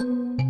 Música